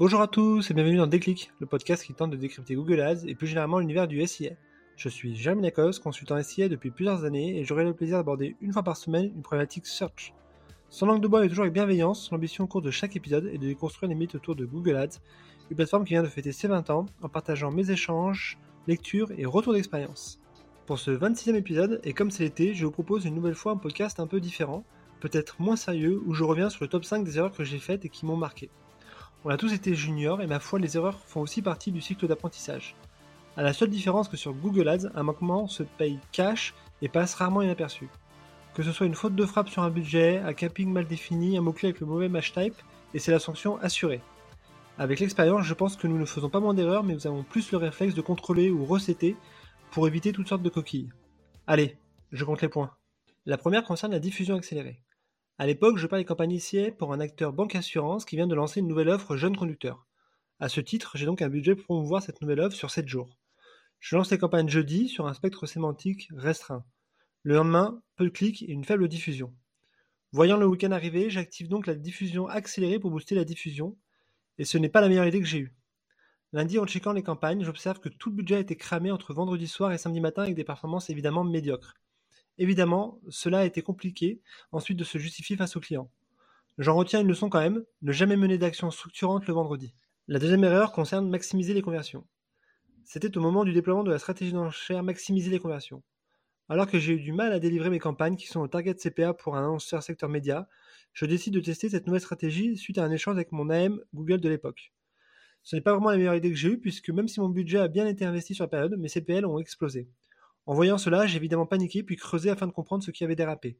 Bonjour à tous et bienvenue dans Déclic, le podcast qui tente de décrypter Google Ads et plus généralement l'univers du SIA. Je suis Jérémy Lacoste, consultant SIA depuis plusieurs années et j'aurai le plaisir d'aborder une fois par semaine une problématique search. Sans langue de bois et toujours avec bienveillance, l'ambition au cours de chaque épisode est de déconstruire les mythes autour de Google Ads, une plateforme qui vient de fêter ses 20 ans en partageant mes échanges, lectures et retours d'expérience. Pour ce 26e épisode, et comme c'est l'été, je vous propose une nouvelle fois un podcast un peu différent, peut-être moins sérieux, où je reviens sur le top 5 des erreurs que j'ai faites et qui m'ont marqué. On a tous été juniors et ma foi, les erreurs font aussi partie du cycle d'apprentissage. À la seule différence que sur Google Ads, un manquement se paye cash et passe rarement inaperçu. Que ce soit une faute de frappe sur un budget, un capping mal défini, un mot-clé avec le mauvais match type, et c'est la sanction assurée. Avec l'expérience, je pense que nous ne faisons pas moins d'erreurs, mais nous avons plus le réflexe de contrôler ou recéter pour éviter toutes sortes de coquilles. Allez, je compte les points. La première concerne la diffusion accélérée. À l'époque, des campagnes ICA pour un acteur banque assurance qui vient de lancer une nouvelle offre jeune conducteur. À ce titre, j'ai donc un budget pour promouvoir cette nouvelle offre sur 7 jours. Je lance les campagnes jeudi sur un spectre sémantique restreint. Le lendemain, peu de clics et une faible diffusion. Voyant le week-end arriver, j'active donc la diffusion accélérée pour booster la diffusion, et ce n'est pas la meilleure idée que j'ai eue. Lundi, en checkant les campagnes, j'observe que tout le budget a été cramé entre vendredi soir et samedi matin avec des performances évidemment médiocres. Évidemment, cela a été compliqué ensuite de se justifier face aux clients. J'en retiens une leçon quand même, ne jamais mener d'action structurante le vendredi. La deuxième erreur concerne maximiser les conversions. C'était au moment du déploiement de la stratégie d'enchère maximiser les conversions. Alors que j'ai eu du mal à délivrer mes campagnes qui sont au target CPA pour un annonceur secteur média, je décide de tester cette nouvelle stratégie suite à un échange avec mon AM Google de l'époque. Ce n'est pas vraiment la meilleure idée que j'ai eue puisque même si mon budget a bien été investi sur la période, mes CPL ont explosé. En voyant cela, j'ai évidemment paniqué puis creusé afin de comprendre ce qui avait dérapé.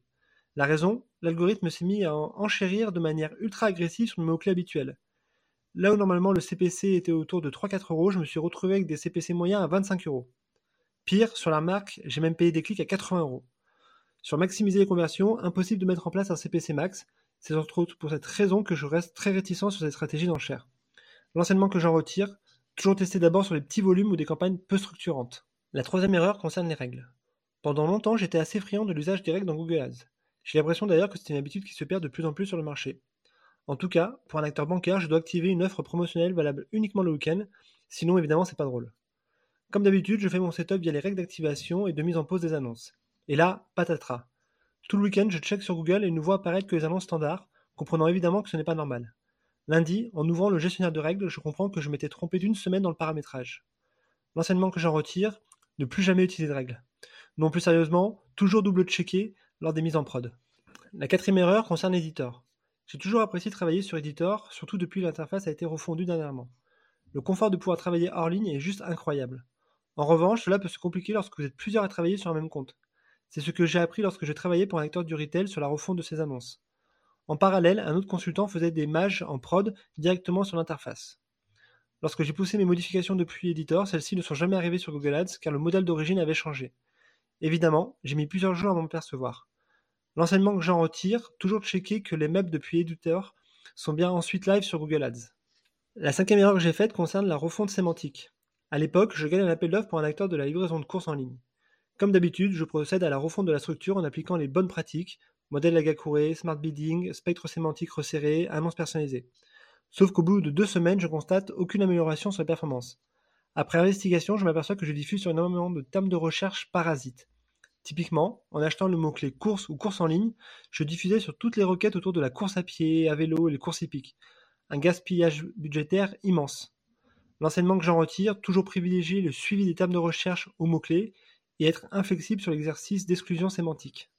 La raison, l'algorithme s'est mis à enchérir de manière ultra agressive sur le mot-clé habituel. Là où normalement le CPC était autour de 3-4 euros, je me suis retrouvé avec des CPC moyens à 25 euros. Pire, sur la marque, j'ai même payé des clics à 80 euros. Sur maximiser les conversions, impossible de mettre en place un CPC max. C'est entre autres pour cette raison que je reste très réticent sur cette stratégie d'enchère. L'enseignement que j'en retire, toujours tester d'abord sur les petits volumes ou des campagnes peu structurantes. La troisième erreur concerne les règles. Pendant longtemps, j'étais assez friand de l'usage des règles dans Google Ads. J'ai l'impression d'ailleurs que c'est une habitude qui se perd de plus en plus sur le marché. En tout cas, pour un acteur bancaire, je dois activer une offre promotionnelle valable uniquement le week-end, sinon évidemment c'est pas drôle. Comme d'habitude, je fais mon setup via les règles d'activation et de mise en pause des annonces. Et là, patatras. Tout le week-end, je check sur Google et ne vois apparaître que les annonces standards, comprenant évidemment que ce n'est pas normal. Lundi, en ouvrant le gestionnaire de règles, je comprends que je m'étais trompé d'une semaine dans le paramétrage. L'enseignement que j'en retire, ne plus jamais utiliser de règles. Non plus sérieusement, toujours double-checker lors des mises en prod. La quatrième erreur concerne Editor. J'ai toujours apprécié travailler sur Editor, surtout depuis que l'interface a été refondue dernièrement. Le confort de pouvoir travailler hors ligne est juste incroyable. En revanche, cela peut se compliquer lorsque vous êtes plusieurs à travailler sur un même compte. C'est ce que j'ai appris lorsque j'ai travaillé pour un acteur du retail sur la refonte de ses annonces. En parallèle, un autre consultant faisait des mages en prod directement sur l'interface. Lorsque j'ai poussé mes modifications depuis Editor, celles-ci ne sont jamais arrivées sur Google Ads car le modèle d'origine avait changé. Évidemment, j'ai mis plusieurs jours à m'en percevoir. L'enseignement que j'en retire, toujours checker que les maps depuis Editor sont bien ensuite live sur Google Ads. La cinquième erreur que j'ai faite concerne la refonte sémantique. À l'époque, je gagne un appel d'offres pour un acteur de la livraison de courses en ligne. Comme d'habitude, je procède à la refonte de la structure en appliquant les bonnes pratiques, modèle Agakure, smart bidding, spectre sémantique resserré, annonce personnalisée. Sauf qu'au bout de deux semaines, je constate aucune amélioration sur la performance. Après investigation, je m'aperçois que je diffuse sur énormément de termes de recherche parasites. Typiquement, en achetant le mot-clé course ou course en ligne, je diffusais sur toutes les requêtes autour de la course à pied, à vélo et les courses hippiques. Un gaspillage budgétaire immense. L'enseignement que j'en retire, toujours privilégier le suivi des termes de recherche aux mots-clés et être inflexible sur l'exercice d'exclusion sémantique.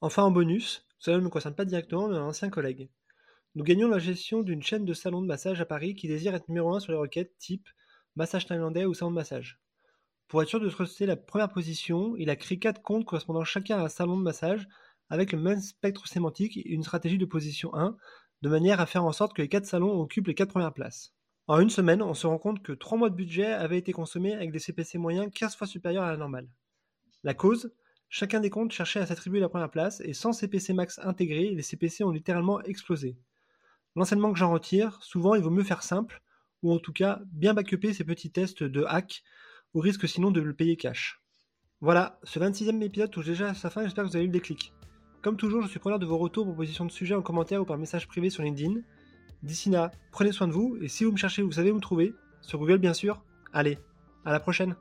Enfin, en bonus, cela ne me concerne pas directement, mais un ancien collègue. Nous gagnons la gestion d'une chaîne de salons de massage à Paris qui désire être numéro 1 sur les requêtes type massage thaïlandais ou salon de massage. Pour être sûr de se rester la première position, il a créé quatre comptes correspondant chacun à un salon de massage avec le même spectre sémantique et une stratégie de position 1, de manière à faire en sorte que les quatre salons occupent les quatre premières places. En une semaine, on se rend compte que 3 mois de budget avaient été consommés avec des CPC moyens 15 fois supérieurs à la normale. La cause Chacun des comptes cherchait à s'attribuer la première place et sans CPC max intégré, les CPC ont littéralement explosé. L'enseignement que j'en retire, souvent il vaut mieux faire simple, ou en tout cas bien backuper ces petits tests de hack, au risque sinon de le payer cash. Voilà, ce 26e épisode touche déjà à sa fin, j'espère que vous avez eu le déclic. Comme toujours, je suis preneur de vos retours, propositions de sujets en commentaire ou par message privé sur LinkedIn. D'ici là, prenez soin de vous et si vous me cherchez, vous savez où me trouver. Sur Google bien sûr. Allez, à la prochaine